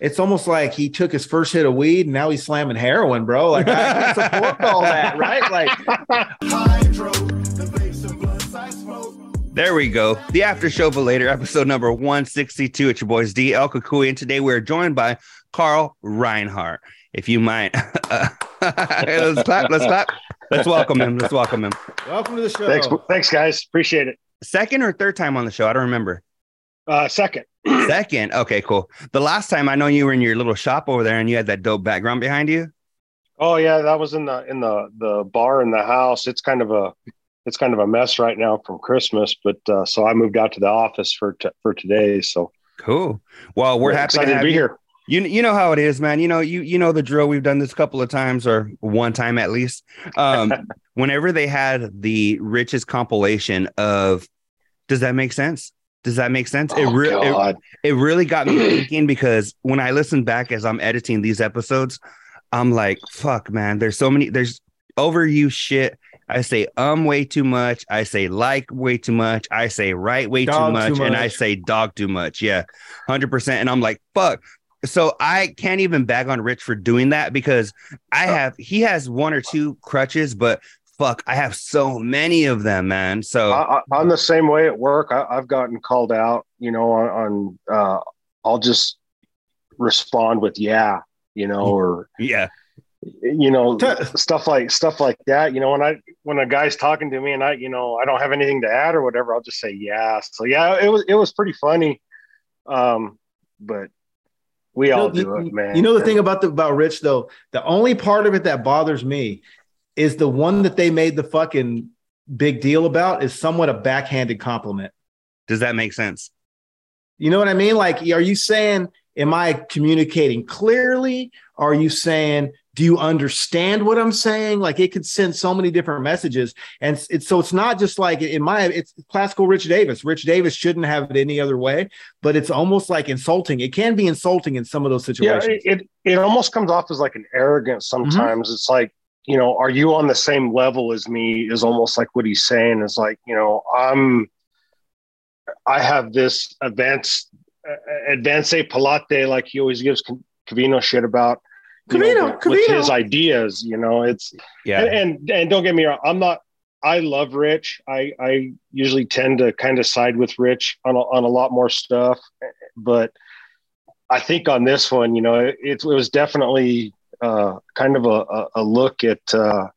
it's almost like he took his first hit of weed and now he's slamming heroin, bro. Like I can support all that, right? Like there we go. The after show for later, episode number 162. It's your boys D El Cucuy, and today we're joined by Carl Reinhardt. If you mind, let's clap, let's clap. Let's welcome him. Let's welcome him. Welcome to the show. Thanks, thanks, guys. Appreciate it. Second or third time on the show? I don't remember. Uh, second. Second. Okay, cool. The last time I know you were in your little shop over there and you had that dope background behind you. Oh yeah, that was in the in the the bar in the house. It's kind of a it's kind of a mess right now from Christmas, but uh, so I moved out to the office for t- for today. So cool. Well, we're happy excited to, to be you. here. You you know how it is, man. You know you you know the drill. We've done this a couple of times, or one time at least. Um, whenever they had the richest compilation of, does that make sense? Does that make sense? it, Oh, re- it God. it really got me thinking because when I listen back as I'm editing these episodes, I'm like, fuck, man. There's so many. There's overused shit. I say um way too much. I say like way too much. I say right way too much, too and I say dog too much. Yeah, hundred percent. And I'm like, fuck. So I can't even bag on Rich for doing that because I have he has one or two crutches, but fuck, I have so many of them, man. So I, I, I'm the same way at work. I, I've gotten called out. You know, on, on uh, I'll just respond with yeah. You know, or yeah, you know stuff like stuff like that. You know, when I when a guy's talking to me and I you know I don't have anything to add or whatever, I'll just say yeah. So yeah, it was it was pretty funny. Um, but we You know, all do you- it, man. You know the thing about the about Rich though, the only part of it that bothers me is the one that they made the fucking big deal about is somewhat a backhanded compliment. does that make sense? You know what I mean? Like, are you saying, am I communicating clearly? Are you saying, do you understand what I'm saying? Like, it could send so many different messages. And it's, it's so it's not just like in my, it's classical Rich Davis. Rich Davis shouldn't have it any other way, but it's almost like insulting. It can be insulting in some of those yeah, situations. it, it it almost comes off as like an arrogance sometimes. Mm-hmm. It's like, you know, are you on the same level as me? Is almost like what he's saying is like, you know, I'm I have this advanced uh, advanced palate like he always gives Covino shit about you know, Covino, with, with his ideas, you know, it's Yeah. and, and and don't get me wrong, I'm not. I love Rich. I I usually tend to kind of side with Rich on a, on a lot more stuff, but I think on this one, you know, it, it was definitely uh, kind of a, a, a look at uh,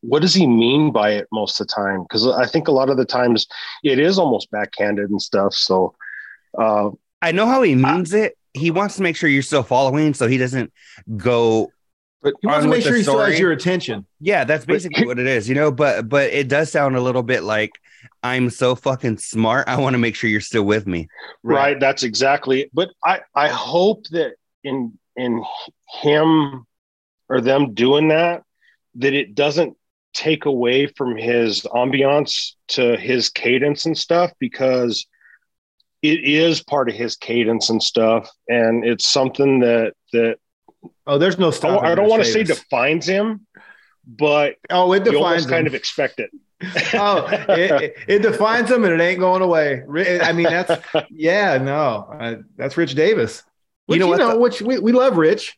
what does he mean by it most of the time? Because I think a lot of the times it is almost backhanded and stuff. So uh, I know how he means it. He wants to make sure you're still following, so he doesn't go. but He wants to make sure he still has your attention. Yeah, that's basically what it is, you know. But but it does sound a little bit like I'm so fucking smart. I want to make sure you're still with me. right. that's exactly it. but i i hope that in in him or them doing that that it doesn't take away from his ambiance to his cadence and stuff because it is part of his cadence and stuff and it's something that that Oh, there's no I don't, I don't want to say defines him but Oh, it defines kind of expect it oh, it, it, it defines him, and it ain't going away. I mean, that's yeah, no, uh, that's Rich Davis. Which, You you know know, the- which we, we love Rich.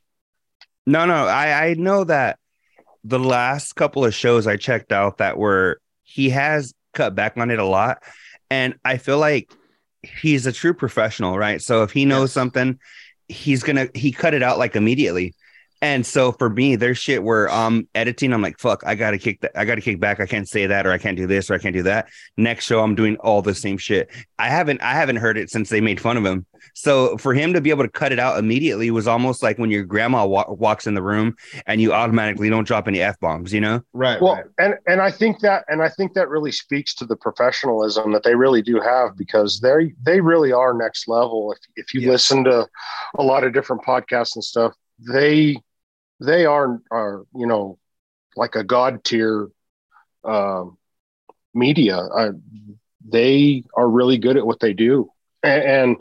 No, no, I I know that the last couple of shows I checked out that were he has cut back on it a lot, and I feel like he's a true professional, right? So if he knows Yes. something, he's gonna he cut it out like immediately. And so for me, there's shit where I'm editing. I'm like, fuck, I gotta kick that. I gotta kick back. I can't say that, or I can't do this, or I can't do that. Next show, I'm doing all the same shit. I haven't, I haven't heard it since they made fun of him. So for him to be able to cut it out immediately was almost like when your grandma wa- walks in the room and you automatically don't drop any f bombs. You know? Right. well right. and and i think that and i think that really speaks to the professionalism that they really do have because they they really are next level if, if you Yes. listen to a lot of different podcasts and stuff they they are are you know like a god tier um, media. Uh, they are really good at what they do. And, and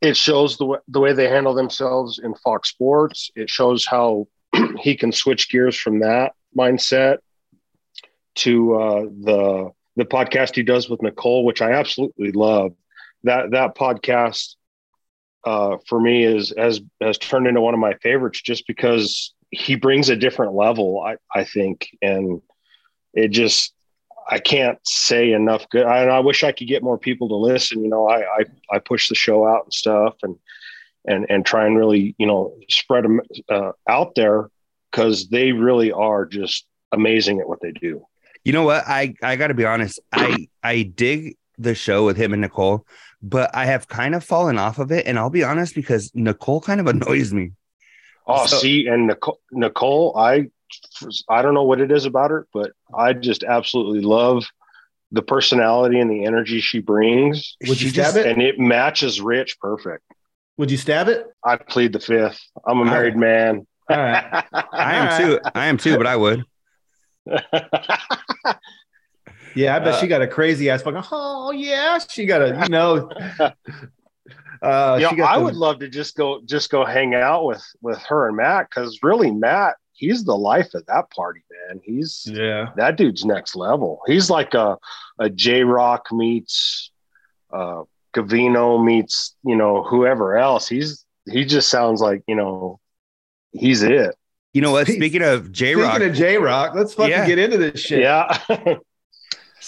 it shows the, w- the way they handle themselves in fox sports. It shows how he can switch gears from that mindset to uh, the the podcast he does with Nicole, which I absolutely love. That that podcast uh, for me is has has turned into one of my favorites just because he brings a different level. I I think, and it just I can't say enough good. I, I wish I could get more people to listen. You know, I I, I push the show out and stuff, and and and try and really you know spread them uh, out there because they really are just amazing at what they do. You know what? I I got to be honest. I I dig the show with him and Nicole, but I have kind of fallen off of it. And I'll be honest because Nicole kind of annoys me. Oh, So- see, and Nicole, Nicole, I I don't know what it is about her, but I just absolutely love the personality and the energy she brings, Would you stab it? and it matches Rich perfect. Would you stab it? I plead the fifth. I'm a married man. All right. I am too. I am too, but I would. Yeah, I bet Uh, she got a crazy ass fucking. Oh yeah, she got a you know. Uh, you she got I the- would love to just go just go hang out with with her and Matt because really Matt, he's the life of that party, man. He's Yeah, that dude's next level. He's like a a J Rock meets uh Covino meets, you know, whoever else. He's he just sounds like, you know, he's it. You know what? Speaking of J Rock, Speaking of J Rock, let's fucking Yeah. get into this shit. Yeah.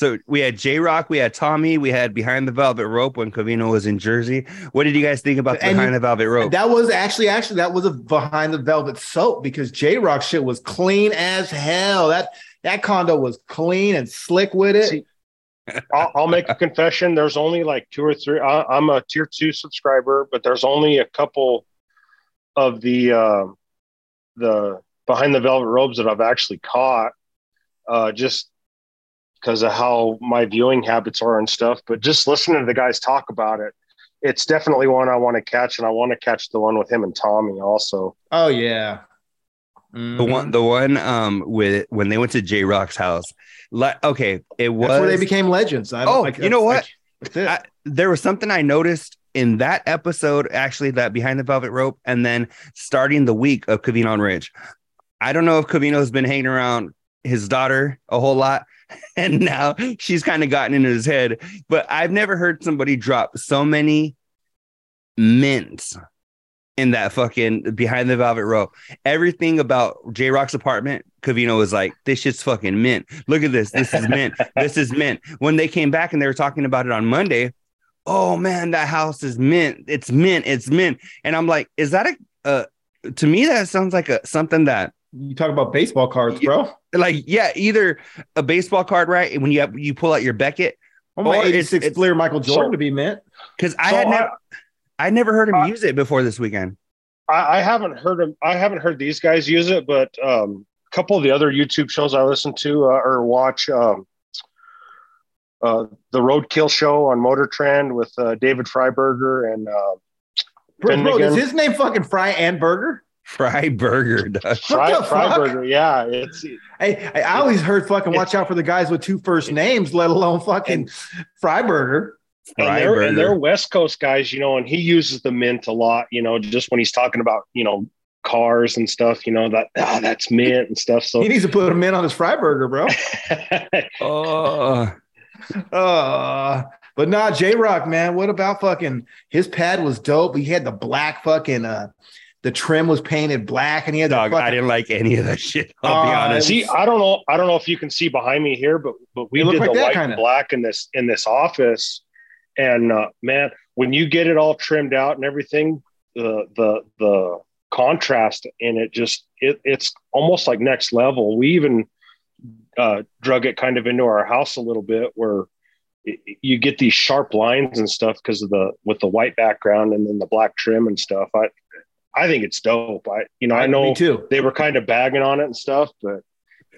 so we had J Rock, we had Tommy, we had Behind the Velvet Rope when Covino was in Jersey. What did you guys think about And Behind you- the Velvet Rope? That was actually actually that was a behind the velvet soap because J Rock shit was clean as hell. That that condo was clean and slick with it. See, I'll, I'll make a confession. There's only like two or three. I, I'm a tier two subscriber, but there's only a couple of the uh, the behind the velvet robes that I've actually caught, uh, just because of how my viewing habits are and stuff. But just listening to the guys talk about it, it's definitely one I want to catch, and I want to catch the one with him and Tommy also. oh yeah. the Mhm. one the one um with when they went to J Rock's house. Like okay, it was That's where they became legends. I don't, Oh, like, you know what? That's. I- there was something I noticed in that episode, actually, that behind the velvet rope, and then starting the week of Covino and Rich. I don't know if Covino's been hanging around his daughter a whole lot, and now she's kind of gotten into his head. But I've never heard somebody drop so many mints in that fucking behind the velvet rope. Everything about J Rock's apartment, Covino was like, "This shit's fucking mint. Look at this. This is mint. this is mint." When they came back and they were talking about it on Monday, oh man, that house is mint. It's mint. It's mint. And I'm like, is that a? Uh, to me, that sounds like a something that you talk about baseball cards, bro. like yeah, either a baseball card, right? When you have, you pull out your Beckett, Oh my Or it's- 86 it's- Fleer Michael Jordan So- to be mint. because I So had never, I never heard him I- use it before this weekend. I, I haven't heard of I haven't heard these guys use it, but um, a couple of the other YouTube shows I listen to uh, or watch, um, uh, the Roadkill Show on Motor Trend with uh, David Freiburger and uh, Bro, bro, Finnegan. is his name fucking Fry and Burger? Fry burger, dog. Fry, the fuck? Freiburger. Yeah, it's Hey, I I always heard fucking watch out for the guys with two first names, let alone fucking Freiburger. and Fry they're, and they're. West Coast guys, you know, and he uses the mint a lot, you know, just when he's talking about you know cars and stuff, you know that ah, that's mint and stuff. So He needs to put a mint on his Freiburger, bro. Oh, Uh, but nah, J Rock, man. What about fucking his pad was dope. He had the black fucking uh the trim was painted black and he had the dog. fucking, I didn't like any of that shit. I'll be Uh, honest. See, I don't know. I don't know if you can see behind me here, but but we It looked did like the that white kinda. and black in this in this office, and uh, man, when you get it all trimmed out and everything, the the the contrast in it just it, it's almost like next level. We even uh, drug it kind of into our house a little bit where you get these sharp lines and stuff because of the with the white background and then the black trim and stuff. I I think it's dope. I you know I know too. they were kind of bagging on it and stuff, but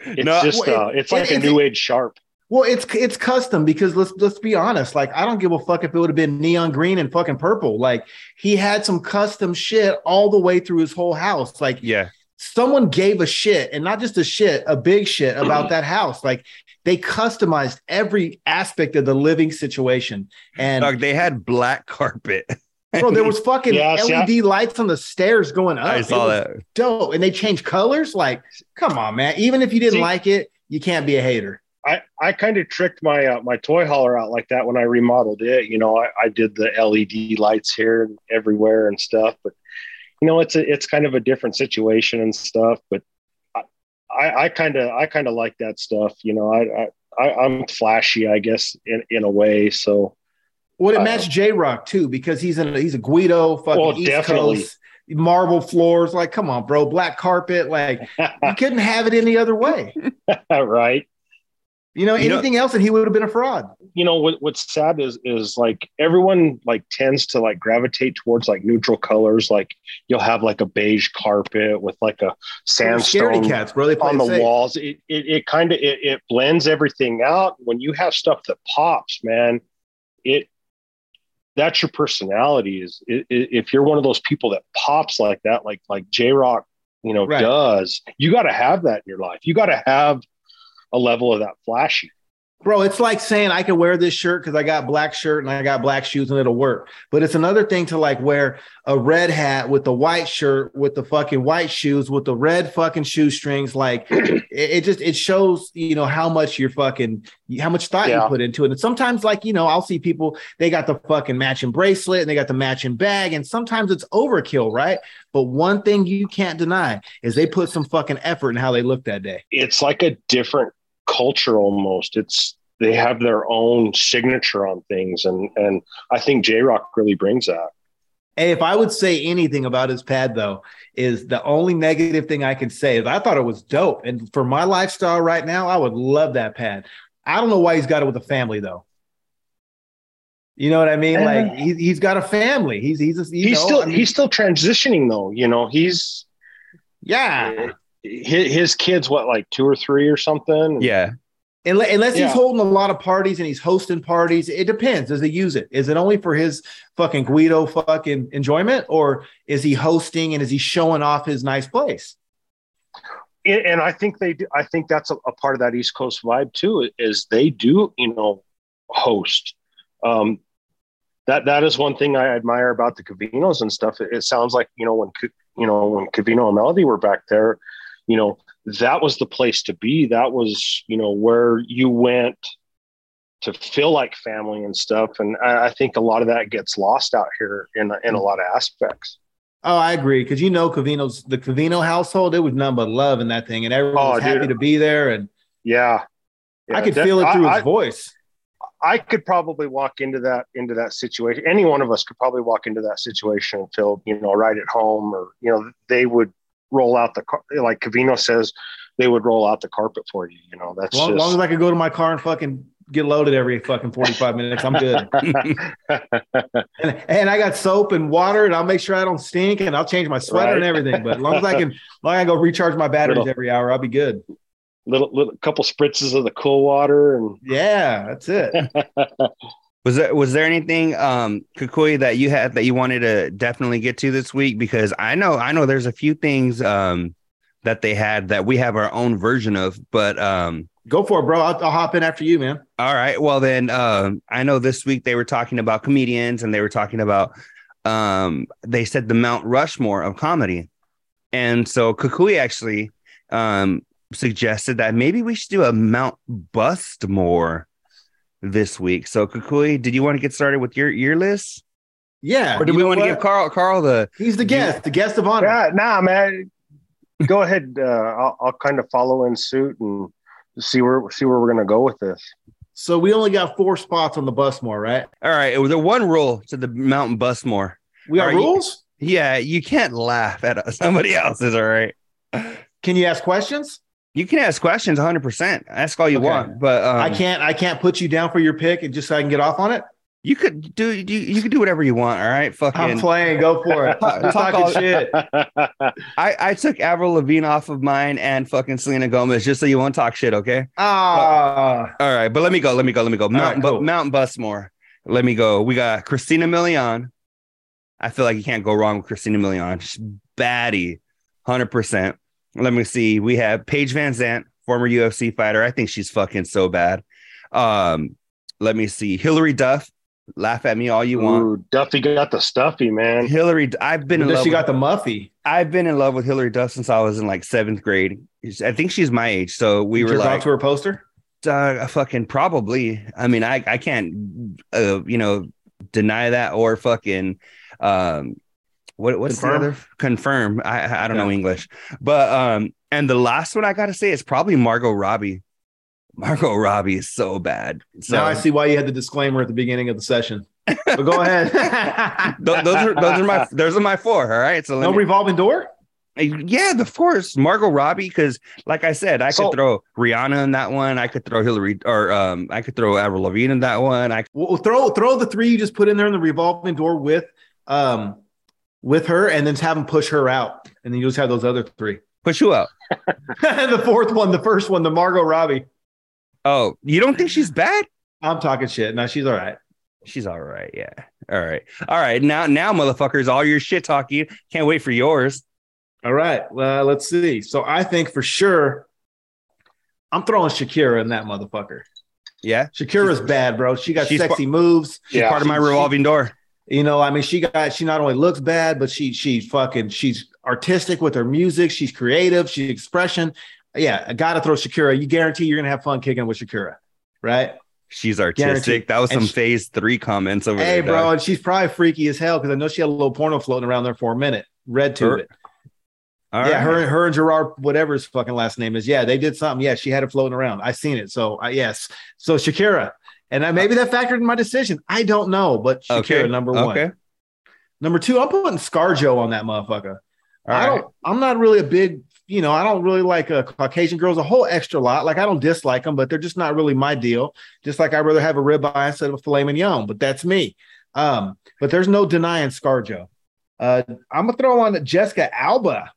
it's No, just well, uh, it- it's like it- a new age sharp. Well, it's it's custom because let's let's be honest. Like, I don't give a fuck if it would have been neon green and fucking purple. Like, he had some custom shit all the way through his whole house. Like, yeah, someone gave a shit and not just a shit, a big shit about that house. Like, they customized every aspect of the living situation. And dog. They had black carpet. bro, there was fucking Yeah, see, I- LED lights on the stairs going up. I saw that. Dope. And they changed colors. Like, come on, man. Even if you didn't See- like it, you can't be a hater. I, I kind of tricked my uh, my toy hauler out like that when I remodeled it. You know, I, I did the LED lights here and everywhere and stuff, but you know, it's a it's kind of a different situation and stuff. But I kind of I kind of like that stuff. You know, I, I I'm flashy, I guess, in in a way. So would it uh, match J Rock too? Because he's in a, he's a Guido fucking well, East definitely. Coast marble floors. Like, come on, bro, black carpet. Like, you couldn't have it any other way, right? You know, anything know, else, and he would have been a fraud. You know what? What's sad is is like everyone like tends to like gravitate towards like neutral colors. Like you'll have like a beige carpet with like a sandstone cats, bro. They on the safe. walls. It it, it kind of it, it blends everything out. When you have stuff that pops, man, it that's your personality. Is if you're one of those people that pops like that, like like J Rock, you know, right. does. You got to have that in your life. You got to have a level of that flashy. Bro, it's like saying I can wear this shirt because I got black shirt and I got black shoes and it'll work. But it's another thing to like wear a red hat with the white shirt with the fucking white shoes with the red fucking shoestrings. Like it, it, just it shows you know how much you're fucking how much thought yeah. you put into it. And sometimes like you know I'll see people they got the fucking matching bracelet and they got the matching bag and sometimes it's overkill, right? But one thing you can't deny is they put some fucking effort in how they look that day. It's like a different culture almost. It's they have their own signature on things, and and I think J Rock really brings that. Hey, if I would say anything about his pad, though, is the only negative thing I can say is I thought it was dope, and for my lifestyle right now, I would love that pad. I don't know why he's got it with a family though. You know what I mean? Like he, he's got a family. He's he's a, he's know, still I mean, he's still transitioning though. You know, he's yeah his, his kids what like two or three or something? Yeah. Unless yeah. he's holding a lot of parties and he's hosting parties it depends. Does he use it? Is it only for his fucking guido fucking enjoyment or is he hosting and is he showing off his nice place? And i think they do i think that's a, a part of that east coast vibe too is they do you know host. Um that that is one thing I admire about the Covinos and stuff. It, it sounds like you know when you know when Covino and Melody were back there, you know, that was the place to be. That was, you know, where you went to feel like family and stuff. And I, I think a lot of that gets lost out here in, in a lot of aspects. Oh, I agree. Cause you know, Covino's the Covino household, it was none but love in that thing. And everyone oh, was happy to be there. And yeah, yeah I could feel it through I, his voice. I could probably walk into that into that situation. Any one of us could probably walk into that situation and feel, you know, right at home, or you know, they would roll out the car like Covino says they would roll out the carpet for you. You know, that's long, just... long as I could go to my car and fucking get loaded every fucking 45 minutes. I'm good. and, and, I got soap and water and I'll make sure I don't stink and I'll change my sweater right. and everything. But as long as I can, long as I go recharge my batteries little, every hour, I'll be good. Little, little couple spritzes of the cool water and yeah, that's it. Was there was there anything um Cucuy that you had that you wanted to definitely get to this week? Because I know I know there's a few things um that they had that we have our own version of, but um go for it, bro. I'll, I'll hop in after you, man. All right. Well then um I know this week they were talking about comedians and they were talking about um they said the Mount Rushmore of comedy. And so Cucuy actually um suggested that maybe we should do a Mount Bustmore this week. So Cucuy, did you want to get started with your your list? Yeah. Or do we want to give Carl Carl the He's the guest, you, the guest of honor. Yeah, nah, man. Go ahead. Uh, I'll, I'll kind of follow in suit and see where see where we're gonna go with this. So we only got four spots on the bus more, right? All right. It was a one rule to the mountain bus more. We got rules? You, yeah, you can't laugh at somebody else's, all right. Can you ask questions? You can ask questions 100%. Ask all you okay. want, but um, I can't I can't put you down for your pick and just so I can get off on it. You could do you, you could do whatever you want, all right? Fucking I'm playing, go for it. talk, talking all, shit. I I took Avril Lavigne off of mine and fucking Selena Gomez just so you won't talk shit, okay? Ah. all right, but let me go, let me go, let me go. Mountain right, cool. Mountain Bustmore. Let me go. We got Christina Milian. I feel like you can't go wrong with Christina Milian. She's baddie, 100%. Let me see. We have Paige VanZant, former UFC fighter. I think she's fucking so bad. Um, let me see. Hilary Duff. Laugh at me all you want. Duffy got the stuffy, man. Hilary, I've been in love. She got the muffy. I've been in love with Hilary Duff since I was in like seventh grade. I think she's my age. So we Did were like, to her poster. Uh, fucking probably. I mean, I I can't, uh, you know, deny that or fucking, um, what what's Confirm? the other confirm? I I don't know English, but um, and the last one I gotta say is probably Margot Robbie. Margot Robbie is so bad. So now I see why you had the disclaimer at the beginning of the session. But go ahead. Th- those are those are my those are my four. All right, so no me- revolving door. yeah, the course, Margot Robbie. Because like I said, I So- could throw Rihanna in that one. I could throw Hilary or um, I could throw Avril Lavigne in that one. I Well, throw throw the three you just put in there in the revolving door with um with her, and then have them push her out, and then you just have those other three. push you out. the fourth one, the first one, the Margot Robbie. Oh, you don't think she's bad? I'm talking shit. No, she's all right. She's all right. Yeah. All right. All right. Now, now, motherfuckers, all your shit talking. Can't wait for yours. All right. Well, let's see. So I think for sure, I'm throwing Shakira in that motherfucker. Yeah. Shakira's bad, bro. She got She's sexy moves. She's Yeah. part of my She- she- revolving door. You know, I mean, she got she not only looks bad, but she she fucking she's artistic with her music. She's creative. She's expression. Yeah, I gotta throw Shakira. You guarantee you're gonna have fun kicking with Shakira, right? She's artistic. Guaranteed. That was some she- phase three comments over Hey, there. bro, and she's probably freaky as hell because I know she had a little porno floating around there for a minute. Red to it. All yeah, right. her her and Gerard, whatever his fucking last name is. Yeah, they did something. Yeah, she had it floating around. I seen it. So uh, yes. So Shakira, and I, maybe that factored in my decision. I don't know, but Shakira Okay. number one. Okay. Number two, I'm putting ScarJo on that motherfucker. All I don't. I'm not really a big. You know, I don't really like uh, Caucasian girls a whole extra lot. Like I don't dislike them, but they're just not really my deal. Just like I'd rather have a ribeye instead of a filet mignon. But that's me. Um, but there's no denying ScarJo. Uh, I'm gonna throw on Jessica Alba.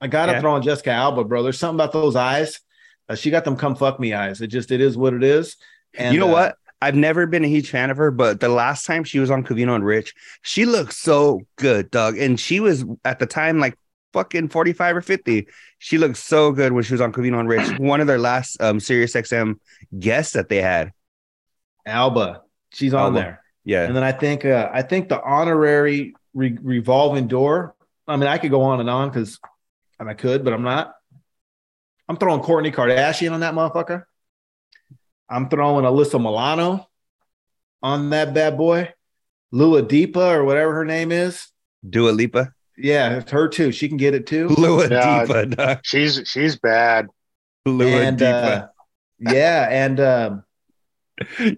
I gotta Yeah. throw on Jessica Alba, bro. There's something about those eyes. Uh, she got them come fuck me eyes. It just it is what it is. And you know uh, what? I've never been a huge fan of her, but the last time she was on Covino and Rich, she looked so good, dog. And she was at the time like fucking 45 or 50. She looked so good when she was on Covino and Rich. One of their last um Sirius XM guests that they had. Alba, she's on Alba. there. Yeah. And then I think uh, I think the honorary re- revolving door. I mean, I could go on and on because and I could, but I'm not. I'm throwing Kourtney Kardashian on that motherfucker. I'm throwing Alyssa Milano on that bad boy. Lua Deepa or whatever her name is. Dua Lipa. Yeah, it's her too. She can get it too. Lua Yeah. Deepa, dog. She's she's bad. Lua and Deepa. uh, yeah, and um,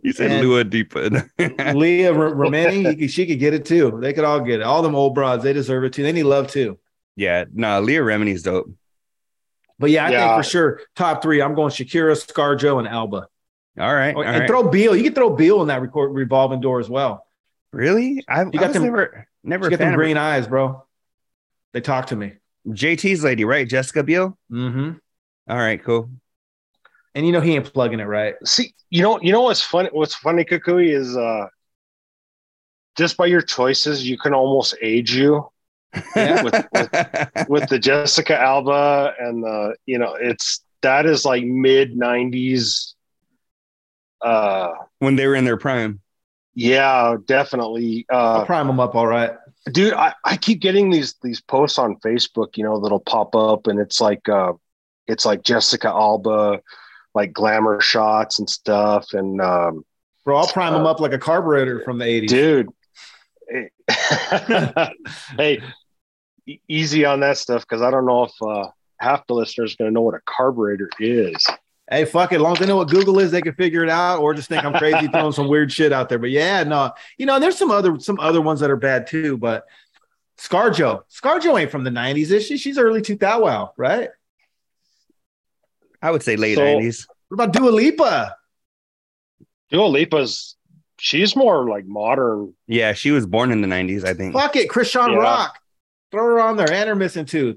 you said and- Lua Deepa. Leah R- Remini, she could get it too. They could all get it. All them old broads, they deserve it too. They need love too. yeah, no, Leah Remini's dope. But yeah, I Yeah. think for sure top three. I'm going Shakira, ScarJo, and Alba. All right. Oh, all and right. throw Biel. You can throw Biel in that record, revolving door as well. really? I, I got was them- never never She a got them of her. green eyes, bro. They talk to me. JT's lady, right? Jessica Biel. hmm All right, cool. And you know he ain't plugging it right. See, you know, you know what's funny? What's funny, Cucuy, is uh, just by your choices, you can almost age you Yeah. with, with with the Jessica Alba and the you know it's that is like mid '90s. Uh, when they were in their prime. yeah, definitely. I'll Uh, prime them up all right. dude, I, I keep getting these these posts on Facebook, you know, that'll pop up, and it's like uh, it's like Jessica Alba, like glamour shots and stuff, and um, Bro, I'll prime them up like a carburetor from the 80s. dude. hey, e- easy on that stuff because I don't know if uh, half the listeners going to know what a carburetor is. Hey, fuck it. As long as they know what Google is, they can figure it out, or just think I'm crazy throwing some weird shit out there. But yeah, no, you know, there's some other some other ones that are bad too. But ScarJo, ScarJo ain't from the '90s, is she? She's early 2000, wow, right? I would say late So- 90s. What about Dua Lipa? Dua Lipa's she's more like modern. Yeah, she was born in the 90s, I think. Fuck it, Krishan Yeah. Rock. Throw her on there, and her missing tooth.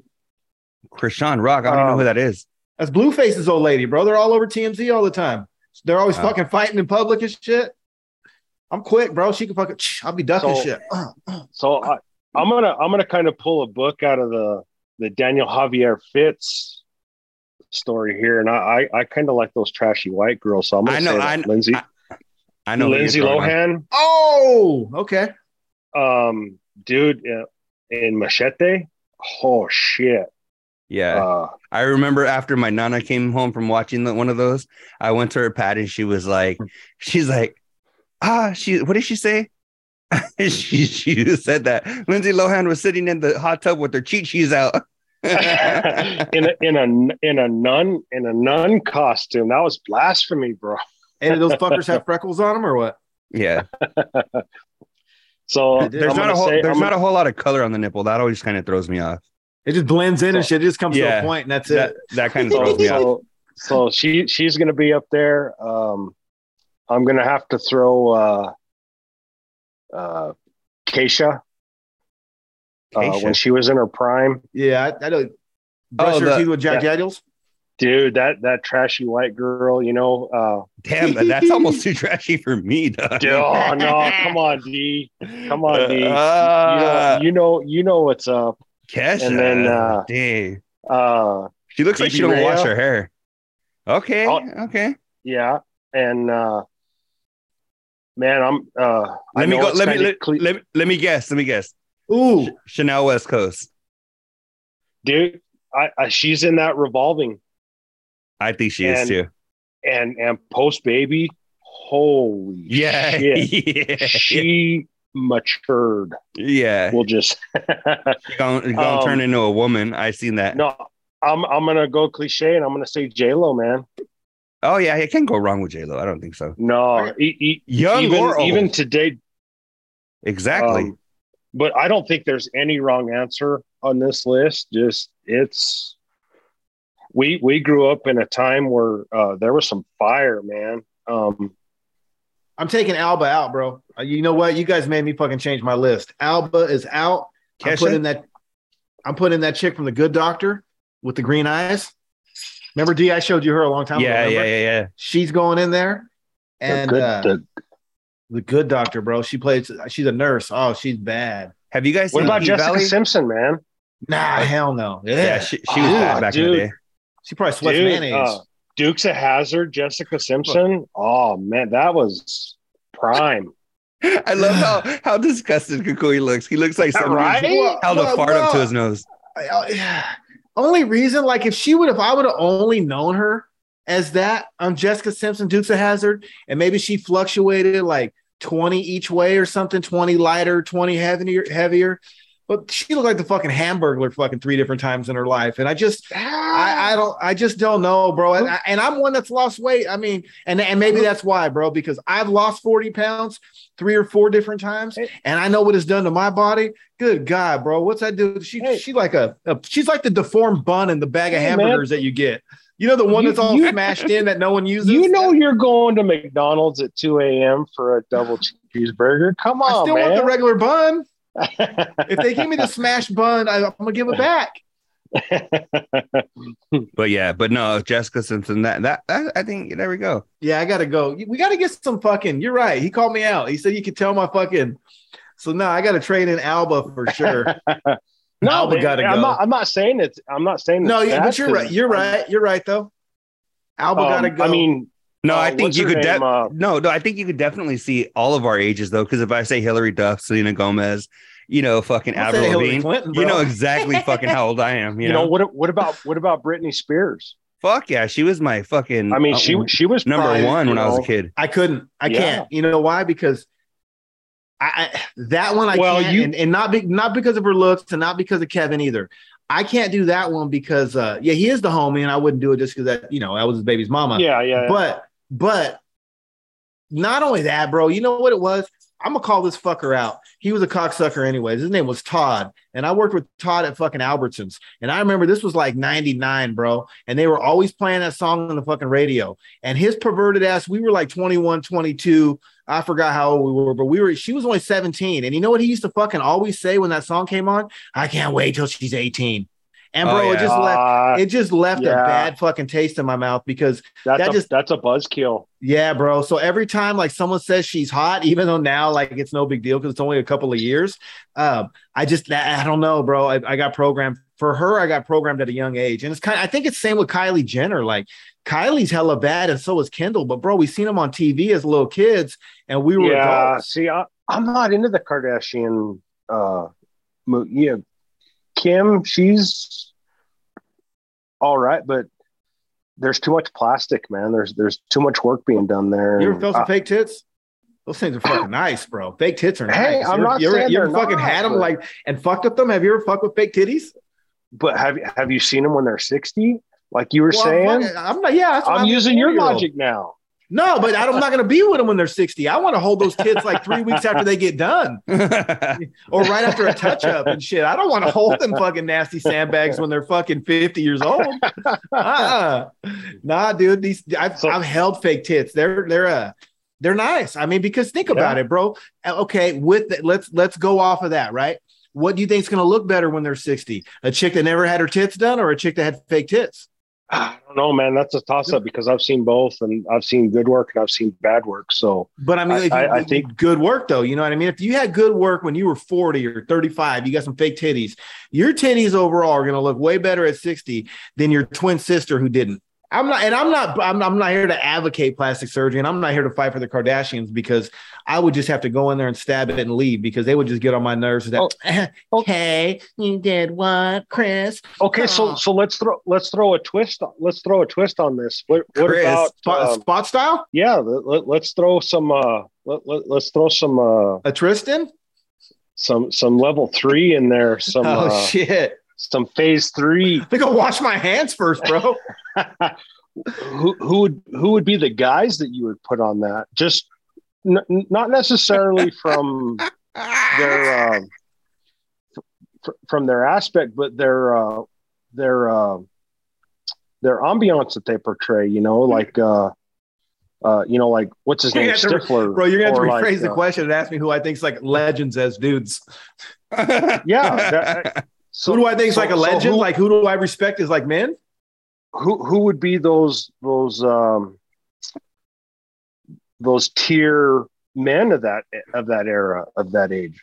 Chrisean Rock. I don't know Um, who that is. That's Blueface's old lady, bro. They're all over TMZ all the time. They're always Oh. fucking fighting in public and shit. I'm quick, bro. She can fucking. I'll be ducking So- shit. Uh, uh. So I, I'm gonna I'm gonna kind of pull a book out of the the Daniel Javier Fitz story here, and I I, I kind of like those trashy white girls. So I'm gonna I know, say I- Lindsay I- I know Lindsay throwing on. Lohan, Oh, okay. um, dude uh, in Machete. Oh shit! Yeah. Uh, I remember after my nana came home from watching the, one of those, I went to her pad and she was like, she's like, ah, she, what did she say? she, she said that Lindsay Lohan was sitting in the hot tub with her cheat sheets out. in a in a in a nun in a nun costume. That was blasphemy, bro. Hey, do those fuckers have freckles on them or what? yeah. So There's I'm not a whole, say- there's I'm not a whole lot of color on the nipple. That always kind of throws me off. It just blends in and shit. It just comes to a point and that's That, it. that kind of throws me off. so, so she she's gonna be up there. Um, I'm gonna have to throw uh, uh, Kesha. Uh, when she was in her prime, Yeah, I, I don't brush Oh, your the- teeth with Jack yeah. Daniels. dude, that that trashy white girl, you know, uh, Damn, that's almost too trashy for me, dog. dude, oh no, come on, D, come on, D, Uh, you know, you know, you know what's up. Kesha. and then, uh, dang. Uh, She looks like she don't wash her hair. Okay. Oh. okay. yeah, and uh, man, I'm. Uh, I Let me go. Let me kinda let, cle- let, me- let me guess. Let me guess. Ooh, Chanel West Coast. dude. I, I she's in that revolving I think she is And- too. and and post baby. Holy Yeah. shit. yeah. she matured. yeah. We'll just Gonna, gonna Um, turn into a woman. I seen that. no. I'm I'm gonna go cliche and I'm gonna say J Lo, man. Oh yeah, it can't go wrong with J Lo. I don't think so. No, e- e- Young even or old. even today. Exactly. um, but I don't think there's any wrong answer on this list. Just it's we we grew up in a time where uh, there was some fire, man. Um, I'm taking Alba out, bro. Uh, You know what? You guys made me fucking change my list. Alba is out. I'm putting that. I'm putting that chick from the Good Doctor with the green eyes. Remember, D? I showed you her a long time yeah, ago. yeah, remember? yeah, yeah. She's going in there, and the good, uh, the- the Good Doctor, bro. She plays. She's a nurse. Oh, she's bad. Have you guys what seen about Heat Jessica Valley? Simpson, man? Nah, hell no. Yeah, Yeah, she, she was Ah, bad back in the day. she probably sweats Dude, mayonnaise. uh, Dukes of Hazzard, Jessica Simpson. Oh man, that was prime. I love how how disgusted Cucuy looks. He looks like somebody Right? held a Well, fart up to his nose. I- I- only reason, like, if she would, if I would have only known her as that on Jessica Simpson, Dukes of Hazzard, and maybe she fluctuated like 20 each way or something, 20 lighter, 20 heavier, heavier. But she looked like the fucking hamburger fucking three different times in her life. And I just, I, ah. I don't, I just don't know, bro. And, I, and I'm one that's lost weight. I mean, and, and maybe that's why, bro, because I've lost 40 pounds three or four different times, and I know what it's done to my body. Good God, bro. What's that do? She, Hey. she like a, a, she's like the deformed bun in the bag of Hey, hamburgers that you get. You know, the one You- that's all you- smashed in that no one uses. You know you're going to McDonald's at 2 a.m. for a double cheeseburger. Come I on, still want the regular bun. If they give me the smash bun, I, I'm gonna give it back. But yeah, but no, Jessica Simpson. That that, that I think there we go. Yeah, I gotta go. We gotta get some fucking. You're right. He called me out. He said you could tell my fucking. So no, I gotta trade in Alba for sure. no, Alba man, gotta I'm go. not. I'm not saying it. I'm not saying no, yeah, but you're 'cause right. You're right. You're right though. Alba um, gotta go. I mean, No, Uh, I think you could. name, def- uh, no, no, I think you could definitely see all of our ages though. Because if I say Hilary Duff, Selena Gomez, you know, fucking I'll Avril Lavigne, Clinton, you know exactly fucking how old I am. You, you know, know what? What about what about Britney Spears? fuck yeah, she was my fucking. I mean, uh, she she was number prime, one you when I was a kid. I couldn't. I Yeah. can't. You know why? Because I, I that one I Well, can't, you- and, and not be, not because of her looks, and not because of Kevin either. I can't do that one because uh yeah, he is the homie, and I wouldn't do it just because that you know I was his baby's mama. Yeah, yeah. But but not only that, bro. You know what it was? I'm gonna call this fucker out. He was a cocksucker, anyways. His name was Todd, and I worked with Todd at fucking Albertsons. And I remember this was like '99, bro. And they were always playing that song on the fucking radio. And his perverted ass, we were like 21, 22. I forgot how old we were, but we were. She was only 17. And you know what he used to fucking always say when that song came on? I can't wait till she's 18. And Oh, bro, it yeah. just left. It just left a bad fucking taste in my mouth because that's that a, just- that's a buzzkill. yeah, bro. So every time like someone says she's hot, even though now like it's no big deal because it's only a couple of years, um, I just I don't know, bro. I, I got programmed for her. I got programmed at a young age, and it's kind. Of, I think it's same with Kylie Jenner. Like Kylie's hella bad, and so is Kendall. But bro, we seen them on TV as little kids, and we were Yeah. adults. See, I, I'm not into the Kardashian. Uh, mo- yeah, Kim, she's all right, but there's too much plastic, man. There's there's too much work being done there. You ever felt some I- fake tits? Those things are fucking nice, bro. Fake tits are nice. Hey, I'm you ever, not you ever, saying you ever fucking not, had them but- like and fucked with them? Have you ever fucked with fake titties? but have have you seen them when they're 60? Like you were Well, I'm saying? fucking- I'm not. Yeah, that's what I'm using your logic now. No, but I'm not going to be with them when they're 60. I want to hold those tits like three weeks after they get done, or right after a touch up and shit. I don't want to hold them fucking nasty sandbags when they're fucking 50 years old. uh Nah, dude. These I've, I've held fake tits. They're they're uh they're nice. I mean, because think about it, bro. Uh, Okay, with the, let's let's go off of that, right? What do you think is going to look better when they're 60? A chick that never had her tits done, or a chick that had fake tits? I don't know, man. That's a toss up because I've seen both and I've seen good work and I've seen bad work. So But I mean, I- I- I think- good work though. You know what I mean? If you had good work when you were 40 or 35, you got some fake titties, your titties overall are going to look way better at 60 than your twin sister who didn't. I'm not, and I'm not, I'm, I'm not here to advocate plastic surgery, and I'm not here to fight for the Kardashians because I would just have to go in there and stab it and leave because they would just get on my nerves. That, Oh. hey, you did what, Chris? okay, so Oh. so let's throw let's throw a twist. on- Let's throw a twist on this. What, what Chris, about Spot, um, spot style? yeah? Let, us throw some. Uh, let, let, let's throw some uh, A Tristan? some some level three in there. Some Oh uh, shit! Some phase three. I go wash my hands first, bro. who who would who would be the guys that you would put on that? Just n- not necessarily from their um, fr- from their aspect, but their uh, their uh, their ambiance that they portray. You know, like uh, uh, you know, like what's his name, to- Stifler, Bro, you're gonna have to rephrase like, the uh, question and ask me who I think's like legends as dudes. Yeah, that- so, who do I think is so- like a so legend? who- like who do I respect is like men? who who would be those those um those tier men of that of that era of that age?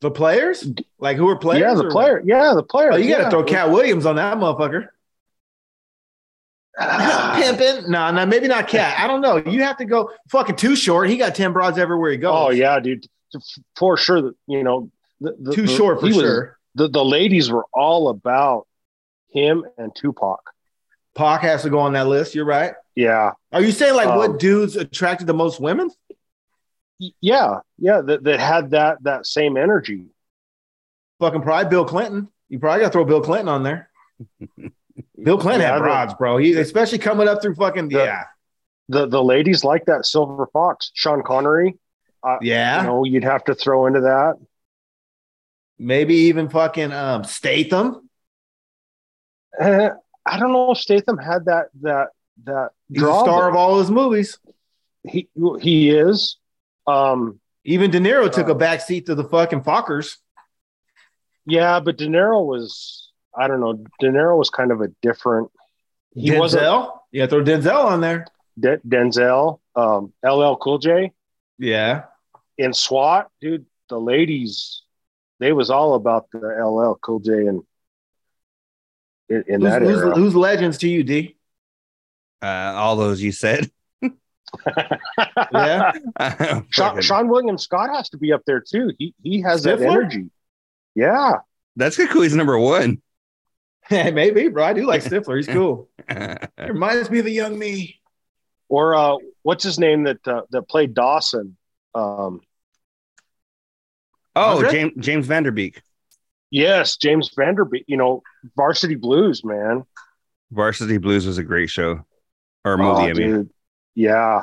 The players? Like who are players? yeah, the player. what? Yeah, the player. Oh, you gotta throw Katt Williams on that motherfucker. Ah, Pimping? No, no, maybe not Katt. I don't know. You have to go fucking too short. He got 10 broads everywhere he goes. Oh yeah, dude, for sure. that You know, the, the, Too the- short for he was- sure. The the ladies were all about him and Tupac. Pac has to go on that list. You're right. Yeah, Are you saying like Um, what dudes attracted the most women? Yeah, yeah. That that had that that same energy. Fucking probably Bill Clinton. You probably got to throw Bill Clinton on there. Bill Clinton Yeah, had broads, bro. He especially coming up through fucking The- yeah, The the ladies like that silver fox, Sean Connery. yeah. You know, you'd have to throw into that. Maybe even fucking um, Statham. Eh, I don't know if Statham had that that that He's draw. star of all his movies. He he is. Um, Even De Niro took Uh, a back seat to the fucking Fockers. yeah, but De Niro was. I don't know. De Niro was kind of a different. He Denzel. wasn't Yeah, throw Denzel on there. De- Denzel, um, LL Cool J Yeah. in SWAT, dude. The ladies, they was all about the LL Cool J and in, in Who's, that who's, era. who's legends to you, D? Uh, all those you said. Yeah. Sean, Fucking- Seann William Scott has to be up there too. He he has that energy. Yeah. That's good. Cool. He's number one. Hey, maybe, bro. I do like Stifler. He's cool. He reminds me of the young me. Or uh, what's his name that uh, that played Dawson? Um, oh, James James Van Der Beek. yes, James Van Der Beek. You know, Varsity Blues, man. Varsity Blues was a great show or movie. Oh, I mean, dude. Yeah.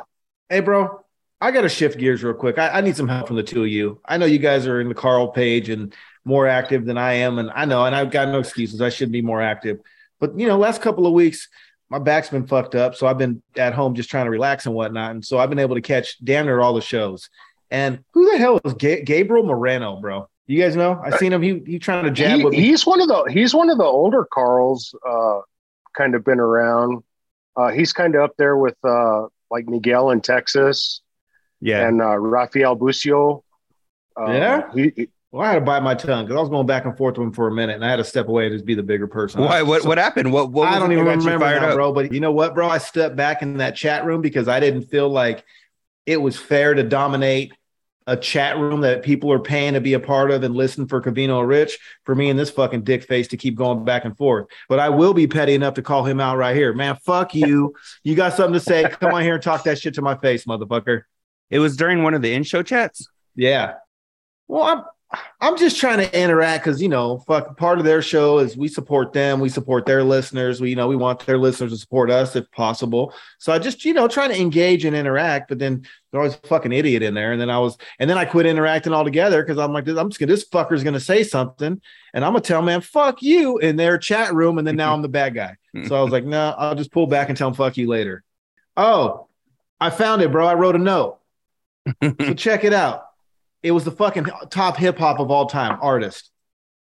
Hey, bro. I got to shift gears real quick. I, I need some help from the two of you. I know you guys are in the Carl page and more active than I am. And I know, and I've got no excuses. I should be more active. But, you know, last couple of weeks, my back's been fucked up. So I've been at home just trying to relax and whatnot. And so I've been able to catch damn near all the shows. And who the hell is Ga- Gabriel Moreno, bro? You guys know? I seen him. He he trying to jab He, with me. he's one of the he's one of the older Carls. Uh, kind of been around. Uh, he's kind of up there with uh, like Miguel in Texas yeah. and uh, Rafael Busio. Uh, Yeah? He, he- Well, I had to bite my tongue because I was going back and forth with him for a minute, and I had to step away and just be the bigger person. Why? What? What happened? What? What? I don't even that got you remember now, bro. But you know what, bro? I stepped back in that chat room because I didn't feel like it was fair to dominate a chat room that people are paying to be a part of and listen for Covino Rich for me and this fucking dick face to keep going back and forth. But I will be petty enough to call him out right here. Man, fuck you. You got something to say? Come on here and talk that shit to my face, motherfucker. It was during one of the in show chats. Yeah. Well, I'm I'm just trying to interact because you know, fuck, part of their show is we support them, we support their listeners. We you know we want their listeners to support us if possible. So I just you know trying to engage and interact, but then there's always a fucking idiot in there, and then I was and then I quit interacting altogether because I'm like I'm just gonna this fucker's gonna say something, and I'm gonna tell man fuck you in their chat room, and then now I'm the bad guy. So I was like, no, nah, I'll just pull back and tell him fuck you later. Oh, I found it, bro. I wrote a note. so check it out it was the fucking top hip hop of all time artist.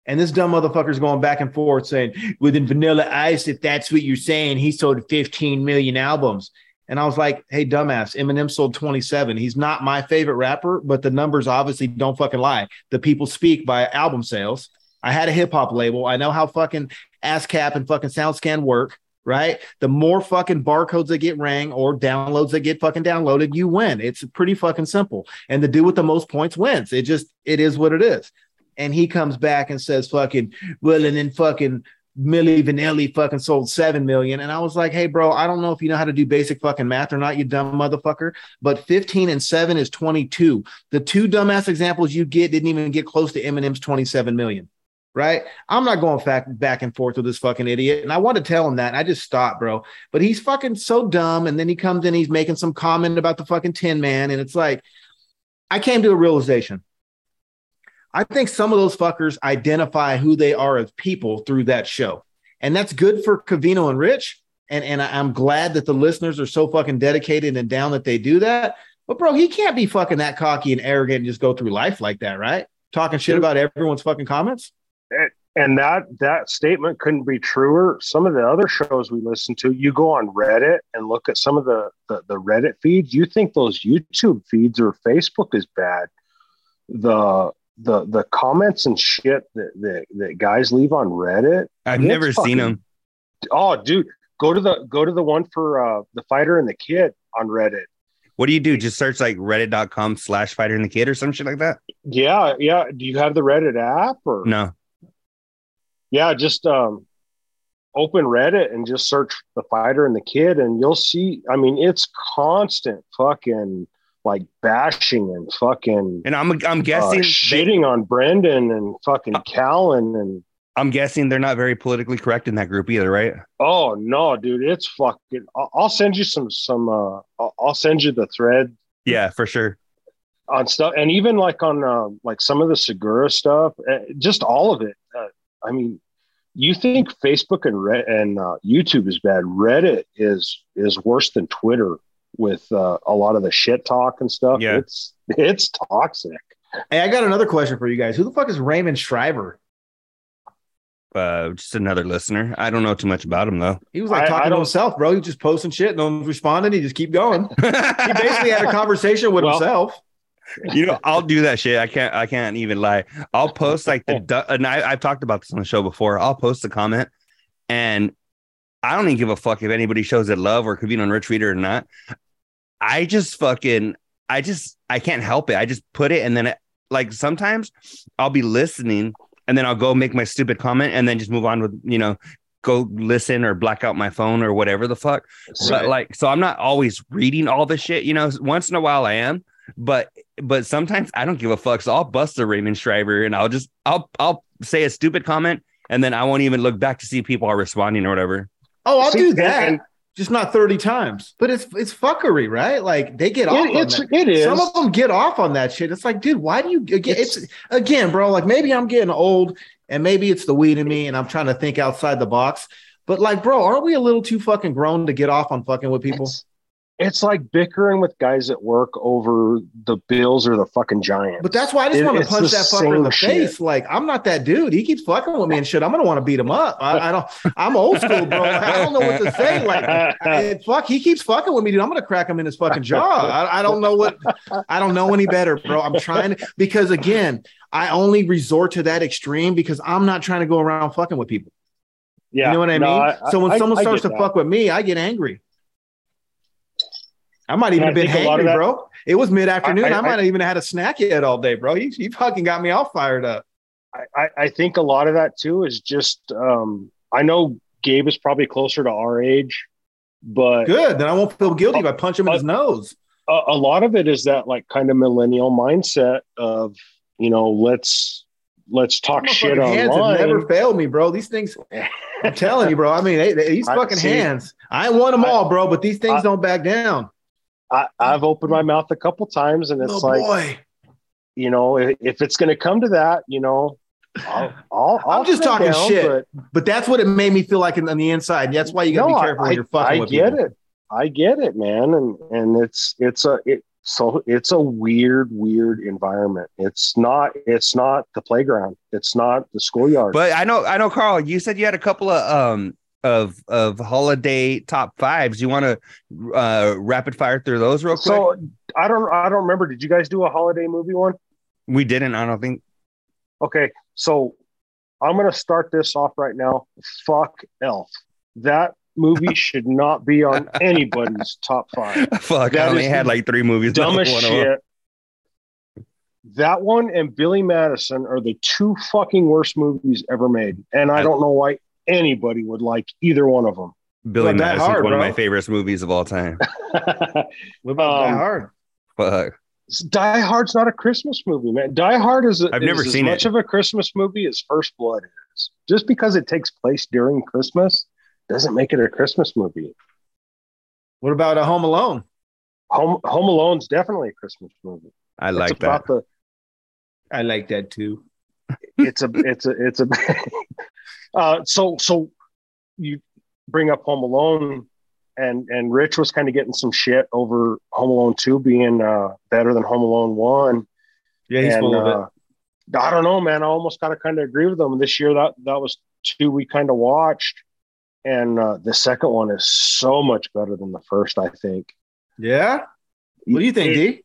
And this dumb motherfucker's going back and forth saying, within Vanilla Ice, if that's what you're saying, he sold 15 million albums. And I was like, hey, dumbass, Eminem sold 27. He's not my favorite rapper, but the numbers obviously don't fucking lie. The people speak by album sales. I had a hip hop label. I know how fucking ASCAP and fucking SoundScan work right? The more fucking barcodes that get rang or downloads that get fucking downloaded, you win. It's pretty fucking simple. And the dude with the most points wins. It just, it is what it is. And he comes back and says, fucking, well, and then fucking Milli Vanilli fucking sold 7 million. And I was like, hey, bro, I don't know if you know how to do basic fucking math or not, you dumb motherfucker, but 15 and 7 is 22. The two dumbass examples you get didn't even get close to Eminem's 27 million right? I'm not going back back and forth with this fucking idiot. And I want to tell him that. And I just stopped, bro. But he's fucking so dumb. And then he comes in, he's making some comment about the fucking Tin Man. And it's like, I came to a realization. I think some of those fuckers identify who they are as people through that show. And that's good for Covino and Rich. And, and I'm glad that the listeners are so fucking dedicated and down that they do that. But bro, he can't be fucking that cocky and arrogant and just go through life like that, right? Talking shit about everyone's fucking comments and that that statement couldn't be truer some of the other shows we listen to you go on reddit and look at some of the, the, the reddit feeds you think those youtube feeds or facebook is bad the the the comments and shit that that, that guys leave on reddit i've never fucking, seen them oh dude go to the go to the one for uh the fighter and the kid on reddit what do you do? Just search like reddit.com slash fighter and the kid or some shit like that? Yeah. Yeah. Do you have the Reddit app or no? Yeah, just um, open Reddit and just search the fighter and the kid, and you'll see. I mean, it's constant fucking like bashing and fucking. And I'm I'm guessing uh, shitting they, on Brendan and fucking uh, Callen and. I'm guessing they're not very politically correct in that group either, right? Oh no, dude, it's fucking. I'll send you some some. uh I'll send you the thread. Yeah, for sure. On stuff, and even like on uh, like some of the Segura stuff, eh, just all of it. I mean, you think Facebook and Re- and uh, YouTube is bad. Reddit is is worse than Twitter with uh, a lot of the shit talk and stuff. Yeah. It's it's toxic. Hey, I got another question for you guys. Who the fuck is Raymond Shriver? Uh, just another listener. I don't know too much about him though. He was like talking I, I to himself, bro. He was just posting shit, and no one's responding. He just keep going. he basically had a conversation with well, himself you know, I'll do that shit. I can't. I can't even lie. I'll post like the and I, I've talked about this on the show before. I'll post a comment, and I don't even give a fuck if anybody shows it love or could be on Rich Reader or not. I just fucking. I just. I can't help it. I just put it, and then it, like sometimes I'll be listening, and then I'll go make my stupid comment, and then just move on with you know go listen or black out my phone or whatever the fuck. Right. But like, so I'm not always reading all the shit. You know, once in a while I am, but but sometimes I don't give a fuck. So I'll bust a Raymond Shriver and I'll just I'll I'll say a stupid comment and then I won't even look back to see people are responding or whatever. Oh, I'll see, do that. And, just not 30 times. But it's it's fuckery, right? Like they get off. It, it's it is. Some of them get off on that shit. It's like, dude, why do you again? It's, it's again, bro. Like maybe I'm getting old, and maybe it's the weed in me, and I'm trying to think outside the box. But like, bro, aren't we a little too fucking grown to get off on fucking with people? It's, like bickering with guys at work over the Bills or the fucking Giants. But that's why I just it, want to punch that fucker in the shit. face. Like, I'm not that dude. He keeps fucking with me and shit. I'm gonna want to beat him up. I, I, don't. I'm old school, bro. I don't know what to say. Like, I, fuck, he keeps fucking with me, dude. I'm gonna crack him in his fucking jaw. I, I don't know what. I don't know any better, bro. I'm trying to because again, I only resort to that extreme because I'm not trying to go around fucking with people. Yeah, you know what I no, mean. so when someone starts to that. fuck with me, I get angry. I might even have been think a lot of hangry, that- bro. It was mid afternoon. I, I- I- might have even had a snack yet all day, bro. You, you fucking got me all fired up. I, I, I think a lot of that too is just um, I know Gabe is probably closer to our age, but Good. Then I won't feel guilty if I punch him in his nose. a, a lot of it is that like kind of millennial mindset of you know let's let's talk shit Motherfucking hands have online. never failed me, bro. These things, I'm telling you, bro. I mean, they, they- these I- fucking see, hands. I won them I- all, bro, but these things I- don't back down. I, I've opened my mouth a couple times, and it's oh like boy. you know if, if it's going to come to that, you know, I'll, I'll, I'll I'm just sit talking down, shit. but But that's what it made me feel like in, on the inside. That's why you gotta no, be careful I, when you're fucking I with get people. it. I get it, man, and and it's it's a it so it's a weird weird environment. It's not it's not the playground. It's not the schoolyard. But I know, I know, Carl. You said you had a couple of um of of holiday top fives. You want to uh rapid fire through those real quick? so I don't I don't remember. Did you guys do a holiday movie one? we didn't. I don't think. Okay, so I'm gonna start this off right now. Fuck Elf. That movie should not be on anybody's top five. Fuck, That I only had like three movies. Dumb not as one shit. That one and Billy Madison are the two fucking worst movies ever made, and I- don't know why anybody would like either one of them. Billy Well, Die Madison's Hard, one of my favorite movies of all time. What about Die Um, Hard? Fuck. Die Hard's not a Christmas movie, man. Die Hard is, I've is never as seen much it. of a Christmas movie as First Blood is. Just because it takes place during Christmas doesn't make it a Christmas movie. What about a Home Alone? Home Home Alone's definitely a Christmas movie. I It's like that. the I like that too. it's a it's a it's a uh so so you bring up home alone and and rich was kind of getting some shit over home alone 2 being uh better than home alone 1 Yeah, he's and full of it. uh, i don't know man i almost gotta kind of agree with them this year that that was two we kind of watched and uh the second one is so much better than the first i think Yeah. What do you think, It- D?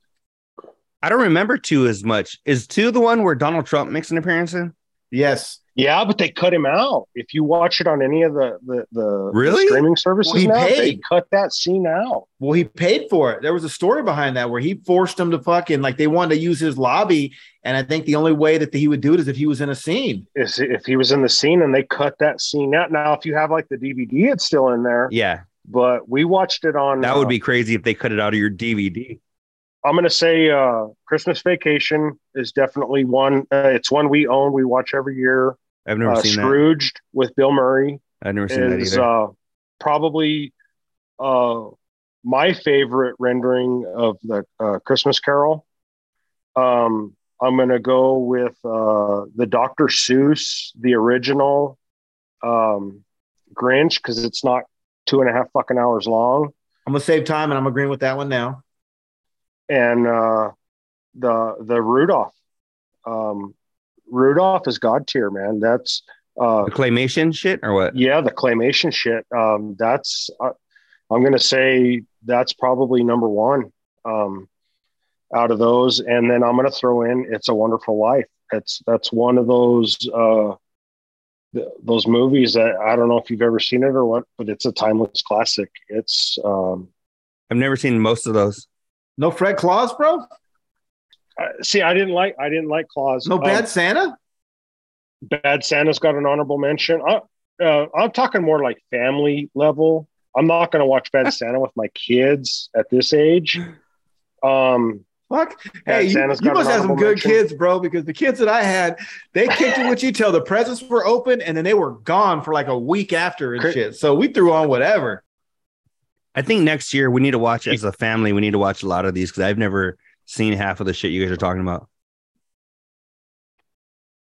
I don't remember two as much. Is two the one where Donald Trump makes an appearance in? Yes. yeah but they cut him out if you watch it on any of the the, the, Really? streaming services Well, he now, they cut that scene out Well, he paid for it. There was a story behind that where he forced him to fucking like they wanted to use his lobby, and I think the only way that he would do it is if he was in a scene. is if he was in the scene and they cut that scene out. Now, if you have like the DVD, it's still in there. Yeah, But we watched it on. that would uh, be crazy if they cut it out of your DVD. I'm going to say uh, Christmas Vacation is definitely one. Uh, it's one we own. We watch every year. I've never Uh, seen Scrooged with Bill Murray. I've never seen that is either. uh, probably uh, my favorite rendering of the uh, Christmas Carol. Um, I'm going to go with uh, the Dr. Seuss, the original um, Grinch, because it's not two and a half fucking hours long. I'm gonna save time, and I'm agreeing with that one now. And uh, the the Rudolph, um, Rudolph is god tier, man. That's uh, the claymation shit or what? yeah, the claymation shit. Um, that's uh, I'm gonna say that's probably number one um, out of those, and then I'm gonna throw in "It's a Wonderful Life." It's that's one of those uh, th- those movies that I don't know if you've ever seen it or what, but it's a timeless classic. It's um, I've never seen most of those. No Fred Claus, bro. uh, see, I didn't like I didn't like Claus. No Um, Bad Santa. Bad Santa's got an honorable mention. Uh, uh, I'm talking more like family level. I'm not going to watch Bad Santa with my kids at this age. Um, Fuck. Hey, you, you must have some good mention. kids, bro. Because the kids that I had, they kicked it with you till the presents were open, and then they were gone for like a week after and shit. So we threw on whatever. I think next year we need to watch as a family. We need to watch a lot of these because I've never seen half of the shit you guys are talking about.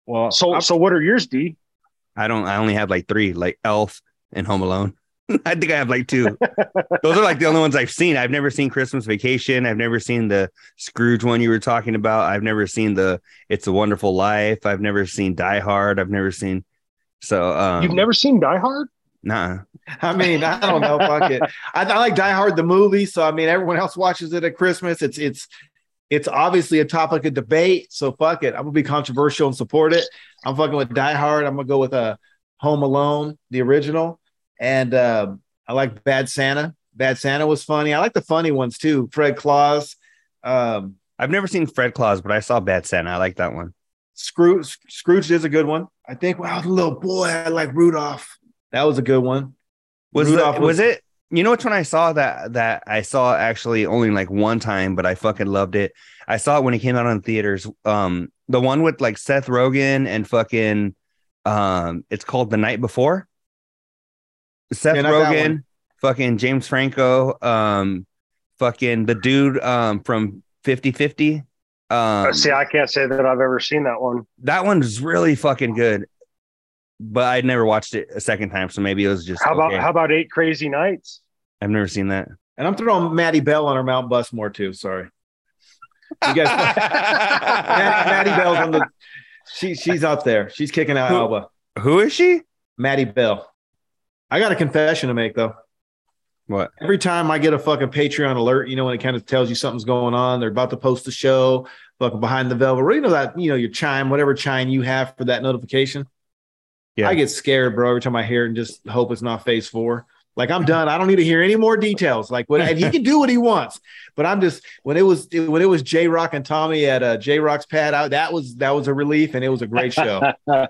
Well, so, I'm- so what are yours, D? I don't. I only have like three, like Elf and Home Alone. I think I have like two. Those are like the only ones I've seen. I've never seen Christmas Vacation. I've never seen the Scrooge one you were talking about. I've never seen the It's a Wonderful Life. I've never seen Die Hard. I've never seen. So um, You've never seen Die Hard? Nah. I mean, I don't know. Fuck it. I, I like Die Hard the movie, so I mean, everyone else watches it at Christmas. It's it's it's obviously a topic of debate. So fuck it. I'm gonna be controversial and support it. I'm fucking with Die Hard. I'm gonna go with a uh, Home Alone, the original, and uh, I like Bad Santa. Bad Santa was funny. I like the funny ones too. Fred Claus. Um, I've never seen Fred Claus, but I saw Bad Santa. I like that one. Scrooge, Scrooge is a good one. I think. Wow, the little boy, I like Rudolph. That was a good one. Was the, was, was- it? You know which one I saw that that I saw actually only like one time, but I fucking loved it. I saw it when it came out on theaters. Um, the one with like Seth Rogen and fucking, um, it's called The Night Before. Seth Yeah, Rogen, fucking James Franco, um, fucking the dude um from 50-50. Um, See, I can't say that I've ever seen that one. that one's really fucking good, but I'd never watched it a second time, so maybe it was just How about okay. how about Eight Crazy Nights? I've never seen that. And I'm throwing Maddie Bell on her Mount Bustmore too. Sorry. You guys, Maddie, Maddie Bell's on the. She she's up there. She's kicking out Who- Alba. Who is she? Maddie Bell. I got a confession to make though. What? Every time I get a fucking Patreon alert, you know, when it kind of tells you something's going on, they're about to post the show, fucking behind the velvet, or you know that, you know, your chime, whatever chime you have for that notification. Yeah. I get scared, bro, every time I hear it and just hope it's not phase four. Like I'm done. I don't need to hear any more details. Like what and he can do what he wants. But I'm just when it was when it was J Rock and Tommy at uh J Rock's pad out, that was that was a relief and it was a great show.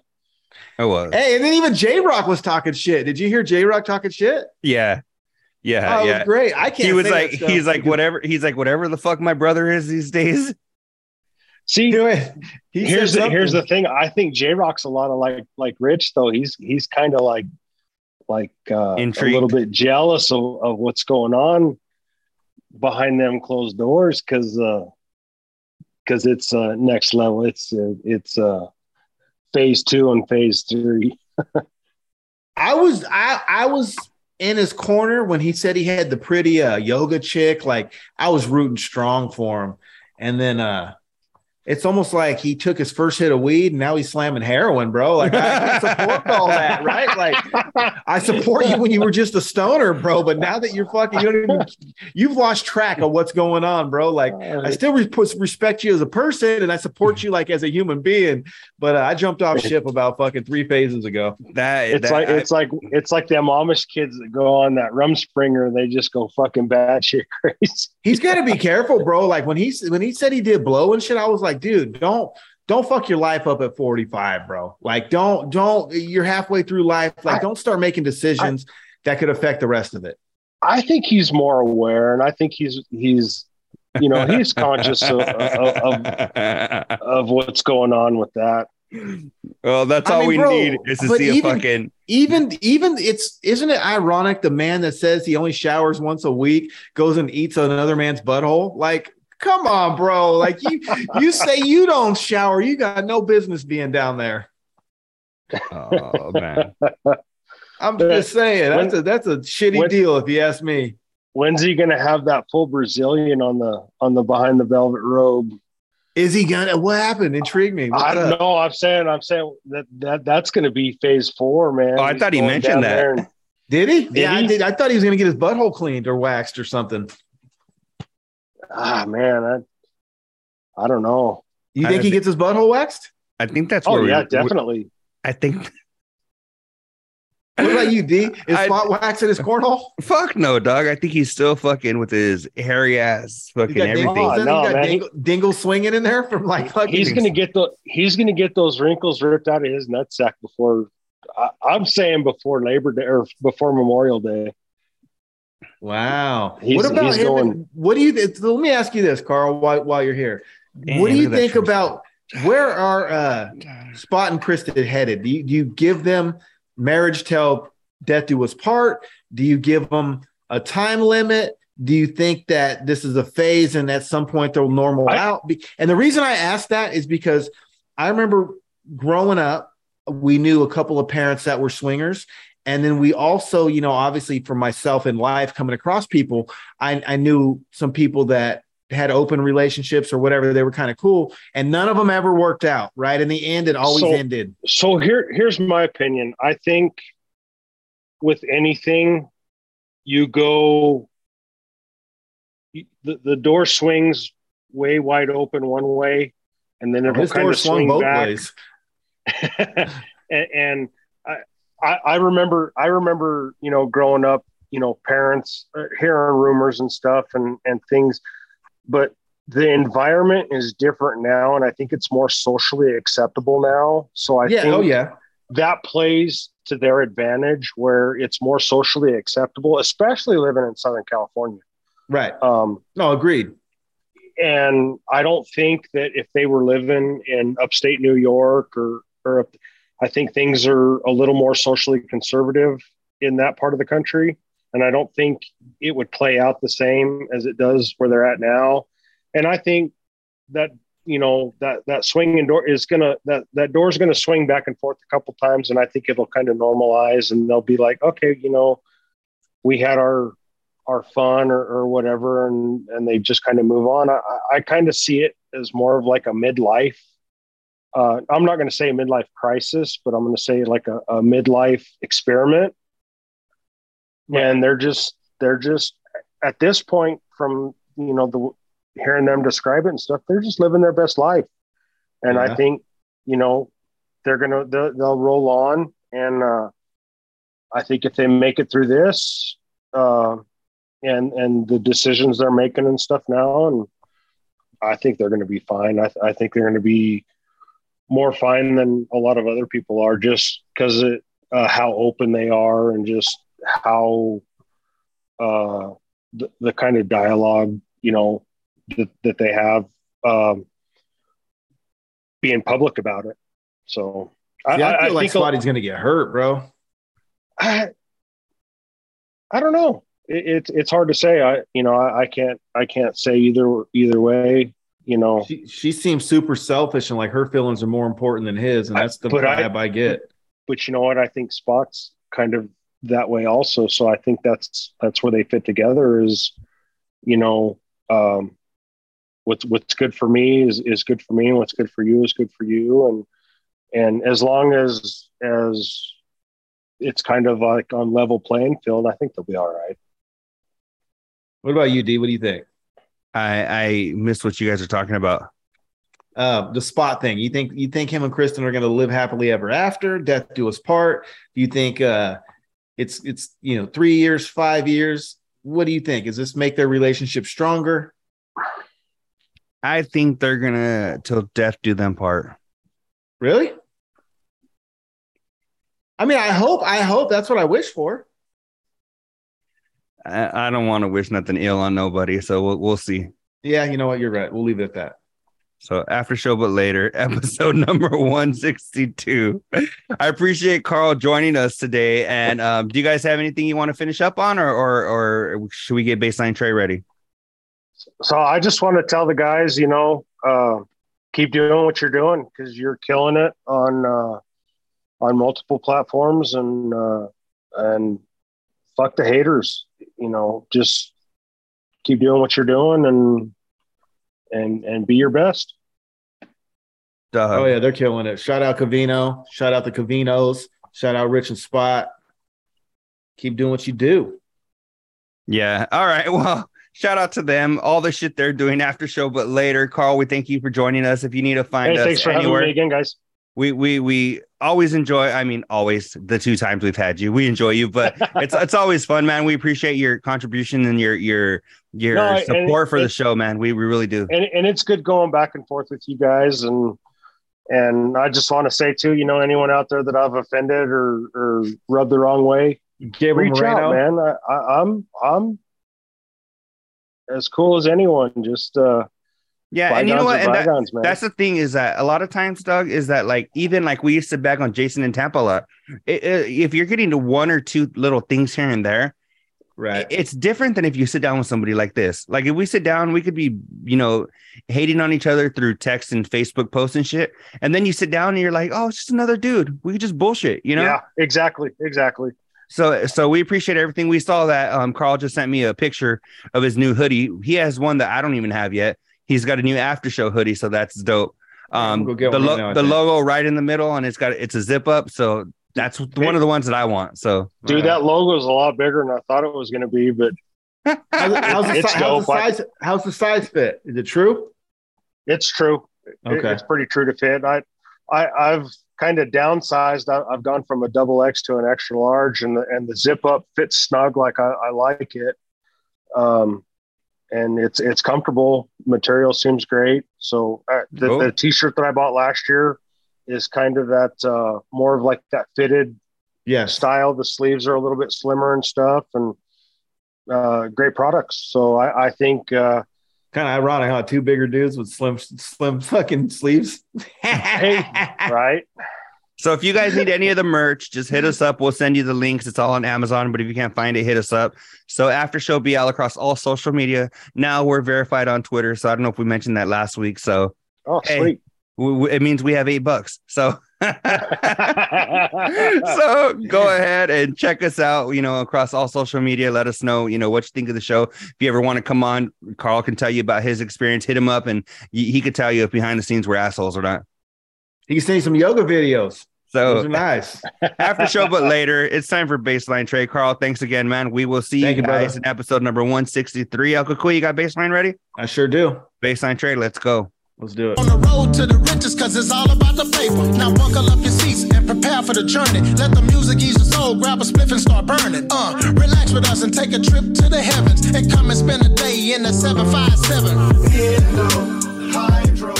I was. hey, and then even J Rock was talking shit. Did you hear J Rock talking shit? Yeah. Yeah. oh, it yeah. was great. I can't. He was say like, he's like, because- whatever. He's like, whatever the fuck my brother is these days. See, Do it. He here's the, here's the thing. I think J Rock's a lot of like like Rich though. He's he's kind of like like uh, a little bit jealous of, of what's going on behind them closed doors because because it's uh, next level. It's uh, it's uh, phase two and phase three. I was I I was in his corner when he said he had the pretty uh, yoga chick. Like I was rooting strong for him, and then uh it's almost like he took his first hit of weed and now he's slamming heroin, bro. Like I support all that, right? Like I support you when you were just a stoner, bro. But now that you're fucking, you don't even, you've lost track of what's going on, bro. Like I still re- respect you as a person and I support you like as a human being. But uh, I jumped off ship about fucking three phases ago. That it's that- like it's like it's like them Amish kids that go on that Rumspringa. They just go fucking batshit crazy. He's got to be careful, bro. Like when he when he said he did blow and shit, I was like, dude, don't don't fuck your life up at 45, bro. Like don't don't you're halfway through life. Like I- don't start making decisions that could affect the rest of it. I think he's more aware, and I think he's he's you know he's conscious of, of, of, of what's going on with that. well, that's I all mean, we bro, need is to but see a even- fucking. Even even it's isn't it ironic the man that says he only showers once a week goes and eats another man's butthole? Like, come on, bro. Like you you say you don't shower, you got no business being down there. Oh man, I'm just saying that's When- a that's a shitty when- deal if you ask me. When's he going to have that full Brazilian on the on the behind the velvet robe? Is he gonna? What happened? Intrigue me. What's I don't up? know. I'm saying I'm saying that that that's going to be phase four, man. Oh, I He's thought he mentioned that. and- Did he? Did yeah, I did. I thought he was gonna get his butthole cleaned or waxed or something. Ah, man, I, I don't know. You I think he gets his butthole waxed? I think that's Oh where we- yeah, definitely. I think. What about you, D? Is I- spot wax in his cornhole? Fuck no, dog. I think he's still fucking with his hairy ass, He's fucking got everything. dingles, Oh, in no, He's got man. dingle, dingle swinging in there from like fucking. He's going to get the he's going to get those wrinkles ripped out of his nutsack before. I, I'm saying before Labor Day or before Memorial Day. Wow. He's- what about he's him? going- what do you? th- Let me ask you this, Carl. While, while you're here, Damn, what do you look at that think about where are uh, Spot and Kristen headed? Do you, do you give them marriage till death do us part? Do you give them a time limit? Do you think that this is a phase and at some point they'll normal I- out? And the reason I ask that is because I remember growing up, we knew a couple of parents that were swingers. And then we also, you know, obviously for myself in life coming across people, I, I knew some people that had open relationships or whatever. They were kind of cool. And none of them ever worked out, right? In the end, it always So- ended. So here here's my opinion. I think with anything, you go the, the door swings way wide open one way, and then it'll His kind of swing both back. ways. and, and I, I, remember, I remember, you know, growing up, you know parents uh, hearing rumors and stuff and and things but the environment is different now and i think it's more socially acceptable now so i yeah. think Oh yeah. that plays to their advantage where it's more socially acceptable especially living in southern california Right. um, No, agreed. and I don't think that if they were living in upstate New York or or up, I think things are a little more socially conservative in that part of the country, and I don't think it would play out the same as it does where they're at now. And I think that you know that that swinging door is gonna that that door is gonna swing back and forth a couple times, and I think it'll kind of normalize, and they'll be like, okay, you know, we had our our fun or, or whatever. And and they just kind of move on. I, I kind of see it as more of like a midlife uh, i'm not going to say a midlife crisis but i'm going to say like a, a midlife experiment. And they're just they're just at this point from you know the hearing them describe it and stuff they're just living their best life. And Yeah. i think you know they're gonna they'll, they'll roll on. And uh i think if they make it through this uh and and the decisions they're making and stuff now and i think they're going to be fine. I, I think they're going to be more fine than a lot of other people are just because it uh, how open they are and just how uh the, the kind of dialogue you know that, that they have um being public about it so Yeah, I, feel like think a- Spotty's gonna get hurt, bro. I, I don't know. It, it's it's hard to say. I you know I, I can't I can't say either either way. You know, She she seems super selfish and like her feelings are more important than his, and that's the but I- vibe I, get. but you know what? I think Spot's kind of that way also. So I think that's that's where they fit together. Is you know um, what's what's good for me is is good for me, and what's good for you is good for you, and and as long as as it's kind of like on level playing field, I think they'll be all right. What about you, D? What do you think? I I missed what you guys are talking about. Uh, the spot thing. You think you think him and Kristen are gonna live happily ever after? Death do us part. Do you think uh it's it's you know three years, five years? What do you think? Does this make their relationship stronger? I think they're gonna till death do them part. Really? I mean, I hope, I hope that's what I wish for. I, I don't want to wish nothing ill on nobody, so we'll we'll see. Yeah, you know what? You're right. We'll leave it at that. So after show but later, episode number 162. I appreciate Carl joining us today. And um, do you guys have anything you want to finish up on or or or should we get baseline tray ready? so I just want to tell the guys, you know, uh, keep doing what you're doing because you're killing it on uh, on multiple platforms and uh, and fuck the haters. You know, just keep doing what you're doing and and and be your best. Duh. Oh yeah, they're killing it. Shout out Covino. Shout out the Covinos. Shout out Rich and Spot. Keep doing what you do. Yeah. All right. Well, shout out to them. All the shit they're doing after show, but later. Carl, we thank you for joining us. If you need to find Hey, us thanks for anywhere, having me again, guys. We we we always enjoy. I mean, always the two times we've had you, we enjoy you. But it's it's always fun, man. We appreciate your contribution and your your your No, and support for the show, man. We we really do. and and it's good going back and forth with you guys and and I just want to say too, you know, anyone out there that I've offended or or rubbed the wrong way, Gabriel reach out, man. I, I, I'm I'm as cool as anyone. Just uh, Yeah, and you know what? And that, that's the thing is that a lot of times, Doug, is that like even like we used to back on Jason and Tampa a lot. It- it- if you're getting to one or two little things here and there, Right. it's different than if you sit down with somebody like this. Like if we sit down, we could be, you know, hating on each other through text and Facebook posts and shit. And then you sit down and you're like, oh, it's just another dude. We could just bullshit, you know? yeah, exactly, exactly. So so we appreciate everything. We saw that um Carl just sent me a picture of his new hoodie. He has one that I don't even have yet. He's got a new after show hoodie, so that's dope. Um I'm get the lo- the logo right in the middle and it's got it's a zip up, so that's one of the ones that I want. So Dude, Right. that logo is a lot bigger than I thought it was going to be, but How's, the- how's, the, It's how's the dope. Size? How's the size fit? Is it true? it's true. It- Okay. it's pretty true to fit. I, I, I've kind of downsized. I, have gone from a double X to an extra large, and the and the zip up fits snug like I, I like it. Um, and it's it's comfortable. Material seems great. So uh, the, cool. the t-shirt that I bought last year is kind of that uh, more of like that fitted yeah style. The sleeves are a little bit slimmer and stuff, and uh, great products. So I, I think uh, kind of ironic how two bigger dudes with slim slim fucking sleeves. hey, right. So if you guys need any of the merch, just hit us up. We'll send you the links. It's all on Amazon, but if you can't find it, hit us up. So after show BL across all social media. Now we're verified on Twitter. So I don't know if we mentioned that last week. So oh hey, sweet. We, we, it means we have eight bucks. So so go ahead and check us out, you know, across all social media. Let us know, you know, what you think of the show. If you ever want to come on, Carl can tell you about his experience. Hit him up and he could tell you if behind the scenes we're assholes or not. He can send you some yoga videos. So nice. after show, but later, it's time for baseline trade. Carl, thanks again, man. We will see Thank you guys you, in episode number 163. Uncle Cool, you got baseline ready? I sure do. Baseline trade, let's go. Let's do it. On the road to the riches, cause it's all about the paper. Now buckle up your seats and prepare for the journey. Let the music ease your soul, grab a spliff and start burning. Uh, relax with us and take a trip to the heavens. And come and spend a day in the 757. Hydro.